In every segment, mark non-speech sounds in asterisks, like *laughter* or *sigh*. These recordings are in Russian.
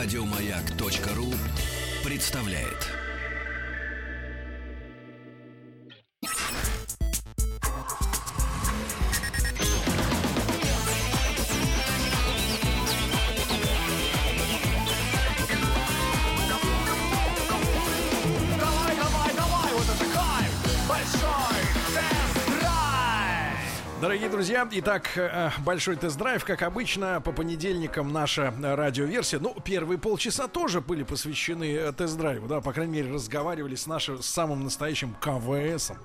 Радиомаяк.ру представляет. Давай, давай, давай, вот это кайф! Большой тест-драйв! Дорогие друзья, итак, э, большой тест-драйв, как обычно, по понедельникам наша э, радиоверсия. Ну, первые полчаса тоже были посвящены э, тест-драйву, да, по крайней мере, разговаривали с нашим с самым настоящим КВСом.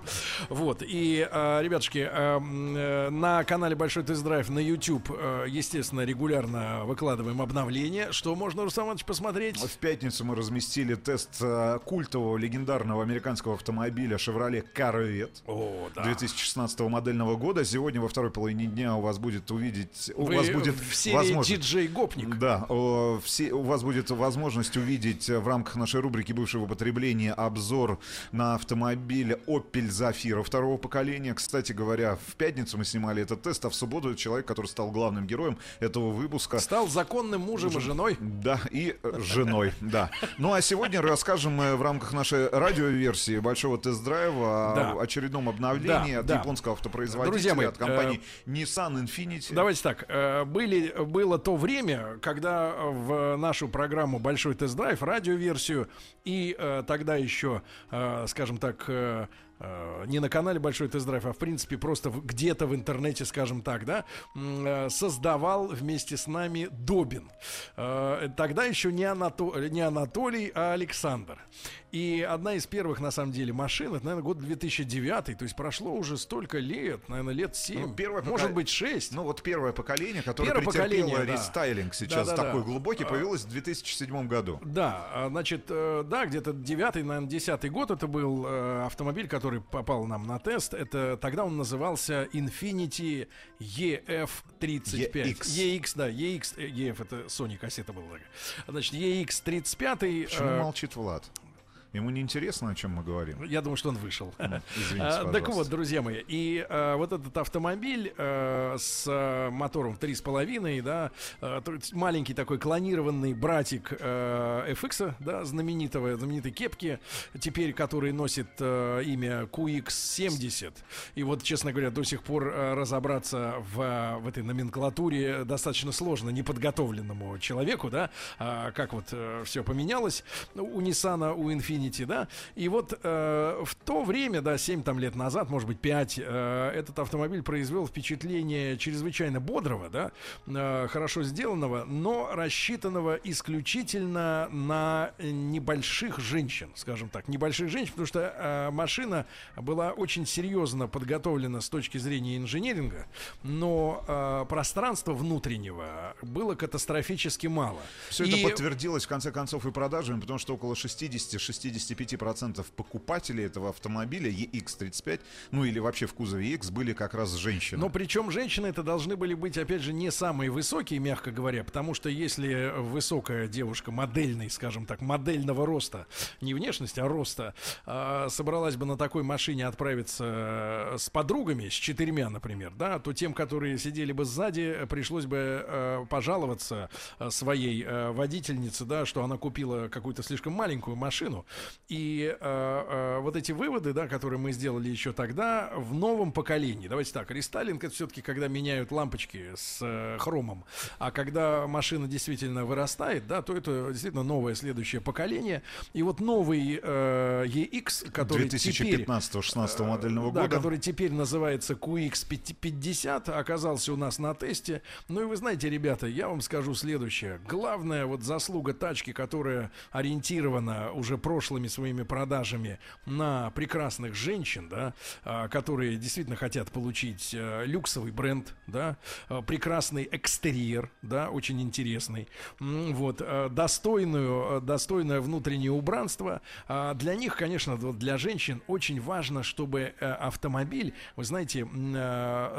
Вот, и, э, ребятушки, э, э, на канале Большой тест-драйв на YouTube, э, естественно, регулярно выкладываем обновления. Что можно, Руслан Иванович, посмотреть? В пятницу мы разместили тест э, культового легендарного американского автомобиля Chevrolet Corvette О, да. 2016 модельного года. Сегодня во второй половине дня у вас будет увидеть, у Вы вас будет в серии возможность. диджей Гопник. Да, о, все, у вас будет возможность увидеть э, в рамках нашей рубрики бывшего употребления обзор на автомобиль Opel Zafira второго поколения. Кстати говоря, в пятницу мы снимали этот тест, а в субботу человек, который стал главным героем этого выпуска, Стал законным мужем и женой. да, и э, женой, да. Ну а сегодня расскажем мы в рамках нашей радиоверсии большого тест-драйва Да. о очередном обновлении Да, от да. японского автопроизводителя, Друзья мои, от компании Nissan Infiniti. Давайте так, э, были, было то время, когда в нашу программу «Большой тест-драйв», радиоверсию, и э, тогда еще, э, скажем так, э, э, не на канале «Большой тест-драйв», а в принципе просто где-то в интернете, скажем так, да, э, создавал вместе с нами Добин. Э, Тогда еще не, Анато- не Анатолий, а Александр. И одна из первых, на самом деле, машин, это, наверное, год 2009, то есть прошло уже столько лет, наверное, лет 7, Ну, первое может пока- быть 6. Ну вот первое поколение, которое Первое претерпело поколение, да. рестайлинг сейчас Да-да-да. такой глубокий, появилось в 2007 году. Да, а, значит, да, где-то девятый, наверное, десятый год это был автомобиль, который попал нам на тест. Это тогда он назывался Infiniti EF35. EX. EX, да, EX, э, EF это Sony кассета была такая. Значит, EX35. Почему э, молчит Влад? Ему не интересно, о чем мы говорим. Я думаю, что он вышел. *laughs* извините, А, Так вот, друзья мои, и а, вот этот автомобиль а, с а, мотором 3,5, да, а, маленький такой клонированный братик а, FX, да, знаменитого, знаменитой кепки, теперь который носит а, имя QX70. И вот, честно говоря, до сих пор а, разобраться в, а, в этой номенклатуре достаточно сложно неподготовленному человеку, да, а, как вот все поменялось у Nissan, у Infiniti, да. И вот э, в то время, да, 7 там лет назад, может быть 5, э, этот автомобиль произвел впечатление чрезвычайно бодрого, да, э, хорошо сделанного, но рассчитанного исключительно на небольших женщин, скажем так, небольших женщин, потому что э, машина была очень серьезно подготовлена с точки зрения инженеринга, но э, пространства внутреннего было катастрофически мало. Все И- это подтвердилось в конце концов и продажами, потому что около 60-65% покупателей этого автомобиля EX35, ну или вообще в кузове EX, были как раз женщины. Но причем женщины это должны были быть, опять же, не самые высокие, мягко говоря, потому что если высокая девушка модельной, скажем так, модельного роста, не внешности, а роста, а, собралась бы на такой машине отправиться с подругами, с четырьмя, например, да, то тем, которые сидели бы сзади, пришлось бы э, пожаловаться своей э, водительнице, да, что она купила какую-то слишком маленькую машину. И э, э, вот эти выводы, да, которые мы сделали еще тогда, в новом поколении. Давайте так, рестайлинг это все-таки когда меняют лампочки с э, хромом, а когда машина действительно вырастает, да, то это действительно новое следующее поколение. И вот новый э, EX, который теперь 2015-16 модельного да, года. который теперь называется QX50, оказался у нас на тесте. Ну и вы знаете, ребята, я вам скажу следующее. Главная вот заслуга тачки, которая ориентирована уже прошлыми своими продажами на прекрасных женщин, да, а, которые действительно хотят получить э, люксовый бренд, да, э, прекрасный экстерьер, да, очень интересный, вот, э, достойную, достойное внутреннее убранство. А Для них, конечно, для женщин очень важно, чтобы автомобиль, вы знаете,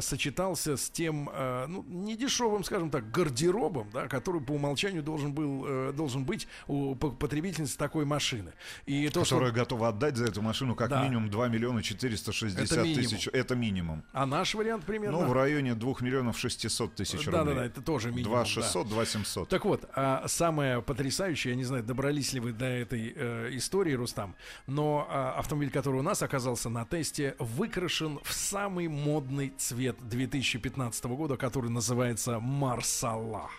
сочетался с тем, ну, недешевым, скажем так, гардеробом, да, который по умолчанию должен был, должен быть у потребительницы такой машины. И то, Которая что... готова отдать за эту машину как Да. минимум 2 миллиона 460 Это минимум. тысяч. Это минимум. А наш вариант примерно... Ну, в районе 2 миллионов 600 тысяч рублей. Да-да-да, это тоже минимум. 2 да. 600, 2 700. Так вот, а самое потрясающее, я не знаю, добрались ли вы до этой э, истории, Рустам, но а, автомобиль, который у нас оказался на тесте, выкрашен в самый модный цвет 2015 года, который называется Марсала.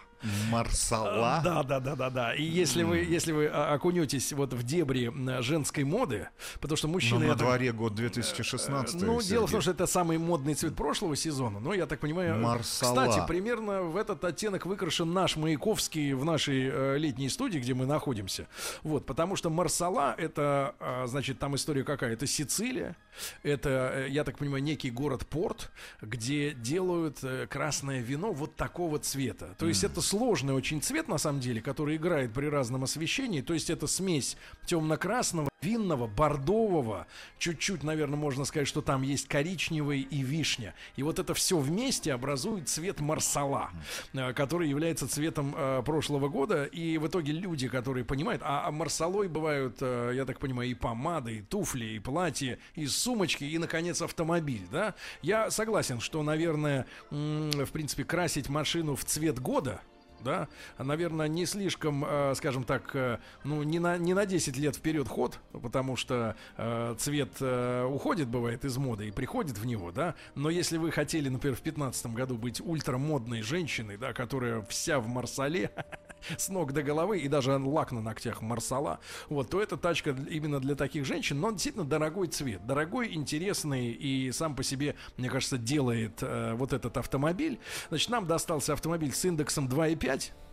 Марсала. Да, да, да, да, да. И если вы, если вы а, окунетесь вот в дебри женской моды, потому что Но мужчины Ну, на это- дворе год 2016. ну, Сергей. дело в том, что это самый модный цвет прошлого сезона. Но я так понимаю, Марсала. кстати, примерно в этот оттенок выкрашен наш Маяковский в нашей э, летней студии, где мы находимся. Вот, потому что Марсала это, а, значит, там история какая? Это Сицилия, это, э, я так понимаю, некий город-порт, где делают э, красное вино вот такого цвета. То есть это сложный очень цвет на самом деле, который играет при разном освещении. То есть это смесь темно-красного, винного, бордового, чуть-чуть, наверное, можно сказать, что там есть коричневый и вишня. И вот это все вместе образует цвет марсала, э, который является цветом э, прошлого года. И в итоге люди, которые понимают, а, а марсалой бывают, э, я так понимаю, и помады, и туфли, и платья, и сумочки, и, наконец, автомобиль, да? Я согласен, что, наверное, в принципе, красить машину в цвет года, да, наверное, не слишком, э, скажем так, э, ну, не на, не на 10 лет вперед ход, потому что э, цвет уходит, бывает, из моды и приходит в него, да, но если вы хотели, например, в 15 году быть ультрамодной женщиной, да, которая вся в марсале, *laughs* *laughs* с ног до головы, и даже лак на ногтях марсала, вот, то эта тачка именно для таких женщин, но действительно дорогой цвет, дорогой, интересный, и сам по себе, мне кажется, делает э, вот этот автомобиль. Значит, нам достался автомобиль с индексом 2,5 а,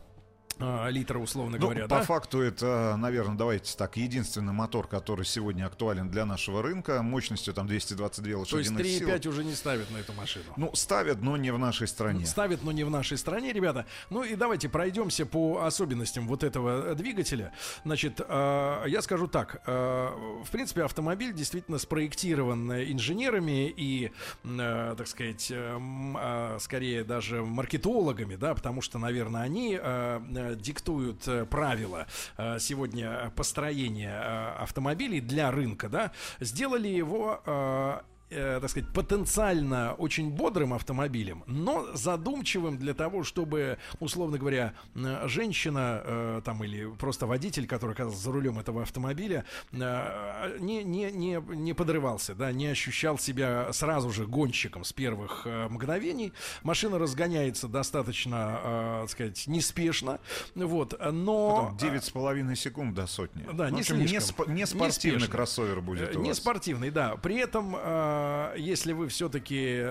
литра, условно Ну, говоря, по да? факту это, наверное, давайте так, единственный мотор, который сегодня актуален для нашего рынка, мощностью там 222 То есть лошадиных сил. 3,5 уже не ставят на эту машину. Ну, ставят, но не в нашей стране. Ставят, но не в нашей стране, ребята. Ну и давайте пройдемся по особенностям вот этого э, двигателя. Значит, э, я скажу так. э, в принципе, автомобиль действительно спроектирован инженерами и, э, так сказать, э, скорее даже маркетологами, да, потому что, наверное, они э, диктуют э, правила э, сегодня построения э, автомобилей для рынка, да. Сделали его э, э, так сказать, потенциально очень бодрым автомобилем, но задумчивым для того, чтобы, условно говоря, э, женщина э, там или просто водитель, который оказался за рулем этого автомобиля, э, не, не, не, не подрывался, да, не ощущал себя сразу же гонщиком с первых э, мгновений. Машина разгоняется достаточно, э, так сказать, неспешно, вот, но... Потом 9,5 секунд до сотни. Да, В не общем, слишком. спо- не спортивный Неспешно. кроссовер будет Э, у Не вас. спортивный, да. При этом, э, если вы все-таки,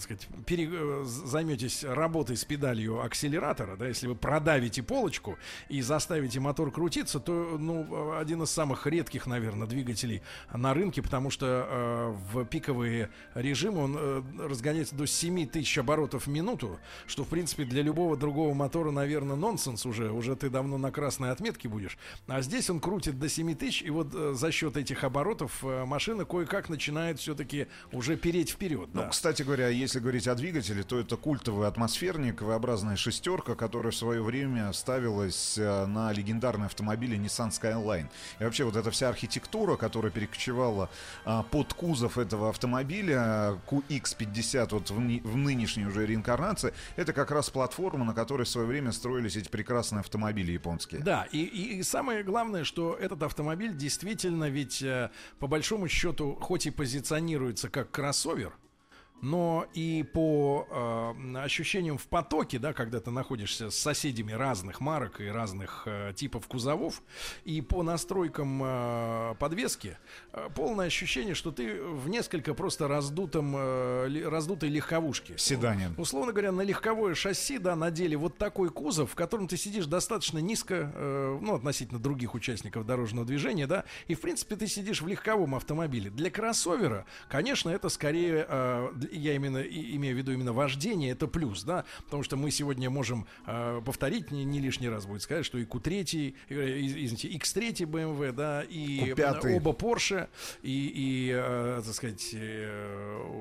сказать, пере- э, займетесь работой с педалью акселератора, да, если вы продавите полочку и заставите мотор крутиться, то, ну, один из самых редких, наверное, двигателей на рынке, потому что э, в пиковые режимы он э, разгоняется до 7 тысяч оборотов в минуту, что, в принципе, для любого другого мотора, наверное, нонсенс уже. Уже ты давно на красной отметке будешь. А здесь он крутит до 7 тысяч, и вот э, за счет этих оборотов э, машина кое-как начинает все-таки уже переть вперед. Ну, да. кстати говоря, если говорить о двигателе, то это культовый атмосферник, V-образная шестерка, которая в свое время ставилась э, на легендарные автомобили Nissan Skyline. И вообще вот эта вся архитектура, которая перекочевала а, под кузов этого автомобиля, QX50 вот в, нынешней уже реинкарнации, это как раз платформа, на которой в свое время строились эти прекрасные автомобили японские. Да, и, и- и самое главное, что этот автомобиль действительно ведь э, по большому счету, хоть и позиционируется как кроссовер, но и по э, ощущениям в потоке, да, когда ты находишься с соседями разных марок и разных э, типов кузовов, и по настройкам э, подвески, э, полное ощущение, что ты в несколько просто раздутом, э, раздутой легковушке. Седане. Условно говоря, на легковое шасси, да, надели вот такой кузов, в котором ты сидишь достаточно низко, э, ну, относительно других участников дорожного движения, да, и, в принципе, ты сидишь в легковом автомобиле. Для кроссовера, конечно, это скорее, э, я именно и- имею в виду именно вождение, это плюс, да, потому что мы сегодня можем э, повторить, не, не лишний раз будет сказать, что и Q3, э, из- извините, X3 BMW, да, и Q5. оба Porsche, и, и э, так сказать, э,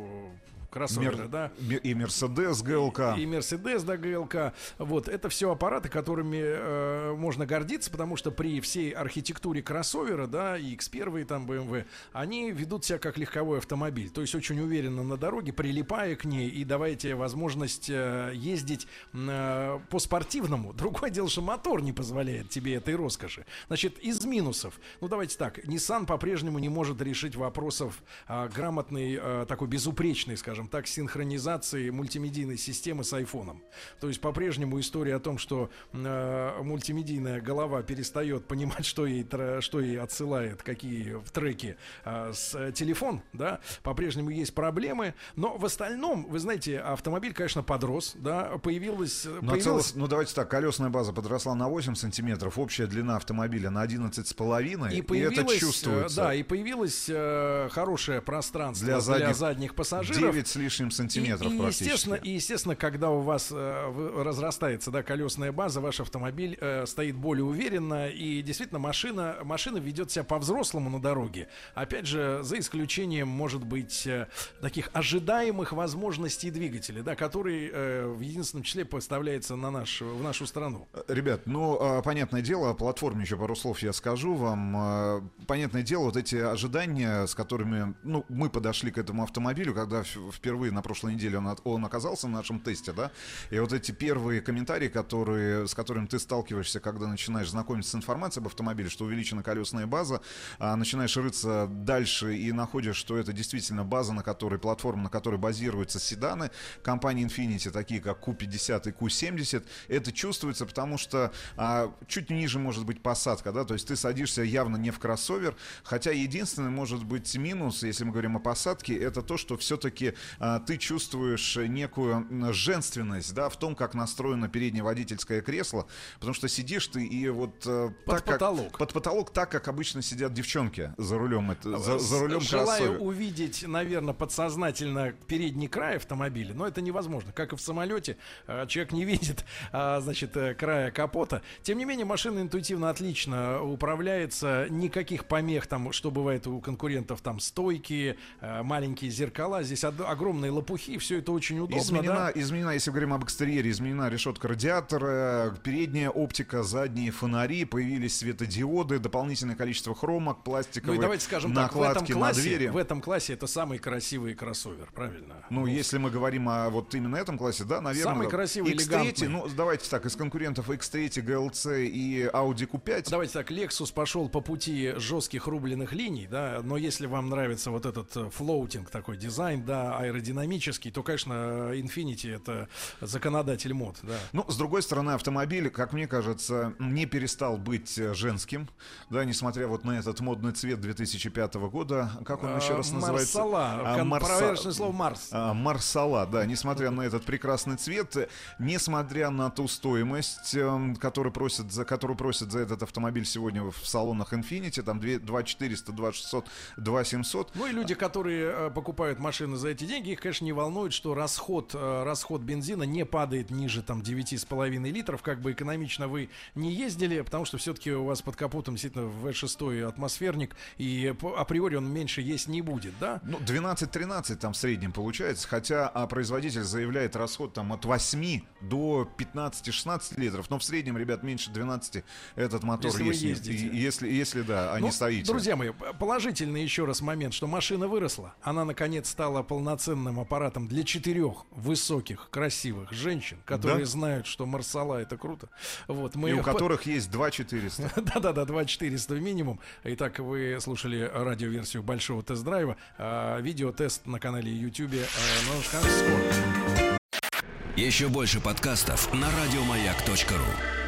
кроссоверы, Мер- да. И Мерседес ГЛК. И Мерседес, да, ГЛК. Вот, это все аппараты, которыми э, можно гордиться, потому что при всей архитектуре кроссовера, да, и X1, там, BMW, они ведут себя как легковой автомобиль. То есть очень уверенно на дороге, прилипая к ней и давая тебе возможность э, ездить э, по-спортивному. *laughs* Другое дело, что мотор не позволяет тебе этой роскоши. Значит, из минусов. Ну, давайте так. Nissan по-прежнему не может решить вопросов а, грамотной, а, такой безупречной, скажем так, синхронизации мультимедийной системы с айфоном. То есть по-прежнему история о том, что э, мультимедийная голова перестает понимать, что ей, что ей отсылает, какие в треки а, с э, телефон, да, по-прежнему есть проблемы. Но в остальном, вы знаете, автомобиль, конечно, подрос, да, появилась... На появилась- целос- ну давайте так, колесная база подросла на 8 сантиметров, общая длина автомобиля на 11 с половиной, И и, появилось, это э, чувствуется. да, и появилось э, хорошее пространство для Для задних, задних- пассажиров. 9 с лишним сантиметров и, и, естественно, и естественно, когда у вас э, разрастается да, колесная база, ваш автомобиль э, стоит более уверенно, и действительно машина, машина ведет себя по-взрослому на дороге. Опять же, за исключением, может быть, э, таких ожидаемых возможностей двигателя, да, который э, в единственном числе поставляется на наш, в нашу страну. Ребят, ну, а, понятное дело, о платформе еще пару слов я скажу вам. А, Понятное дело, вот эти ожидания, с которыми ну, мы подошли к этому автомобилю, когда ф- впервые на прошлой неделе он, он оказался на нашем тесте, да, и вот эти первые комментарии, которые, с которыми ты сталкиваешься, когда начинаешь знакомиться с информацией об автомобиле, что увеличена колесная база, а начинаешь рыться дальше и находишь, что это действительно база, на которой, платформа, на которой базируются седаны компании Infiniti, такие как Q50 и Q70, это чувствуется, потому что а, чуть ниже может быть посадка, да, то есть ты садишься явно не в кроссовер, хотя единственный может быть минус, если мы говорим о посадке, это то, что все-таки ты чувствуешь некую женственность, да, в том, как настроено переднее водительское кресло, потому что сидишь ты и вот э, Под так, как- потолок. под потолок, так как обычно сидят девчонки за рулем, это, за, за рулем Желаю кроссовера. увидеть, наверное, подсознательно передний край автомобиля, но это невозможно. Как и в самолете, э, человек не видит, а, значит, э, края капота. Тем не менее, машина интуитивно отлично управляется. Никаких помех там, что бывает у конкурентов, там стойки, э, маленькие зеркала. Здесь од- огромные лопухи, все это очень удобно. Изменена, да? изменена, если говорим об экстерьере, изменена решетка радиатора, передняя оптика, задние фонари, появились светодиоды, дополнительное количество хромок, Ну пластиковые и давайте скажем так, в этом накладки на классе, двери. в этом классе это самый красивый кроссовер, правильно? Ну, если мы говорим о вот именно этом классе, да, наверное. Самый да. красивый, X3, элегантный. ну, давайте так, из конкурентов X3, GLC и Audi Q5. Давайте так, Lexus пошел по пути жестких рубленых линий, да, но если вам нравится вот этот э, floating, такой дизайн, да, аэродинамический, то, конечно, Infiniti это законодатель мод, да. Ну, с другой стороны, автомобиль, как мне кажется, не перестал быть э, женским, да, несмотря вот на этот модный цвет 2005 года. Как он еще А, раз называется? Марсала, А, Марса- проверочное слово Марс. А, Марсала, да, несмотря на этот прекрасный цвет, э, несмотря на ту стоимость, эм, которую просят за, которую просят за этот автомобиль сегодня в салонах Infiniti, там 2 2400, 2600, 2700, Ну и люди, которые э, покупают машины за эти деньги, их, конечно, не волнует, что расход, э, расход бензина не падает ниже там 9,5 литров, как бы экономично вы не ездили, потому что все-таки у вас под капотом действительно V6 атмосферник, и априори он меньше есть не будет, да? Ну, 12-13 там в среднем получается, хотя а производитель заявляет расход там от 8 до 15-16 литров, но в среднем, ребят, меньше 12 этот мотор Если есть. ездите. Если, если да, а Ну, не стоите. Друзья мои, положительный еще раз момент, что машина выросла. Она, наконец, стала полноценным аппаратом для четырех высоких, красивых женщин, которые Да. знают, что Марсала это круто. Вот, мы и у по- которых есть 2400. *laughs* Да-да-да, 2400 минимум. Итак, вы слушали радиоверсию большого тест-драйва. А, видеотест на канале YouTube. А, скоро. Еще больше подкастов на радиомаяк.ру.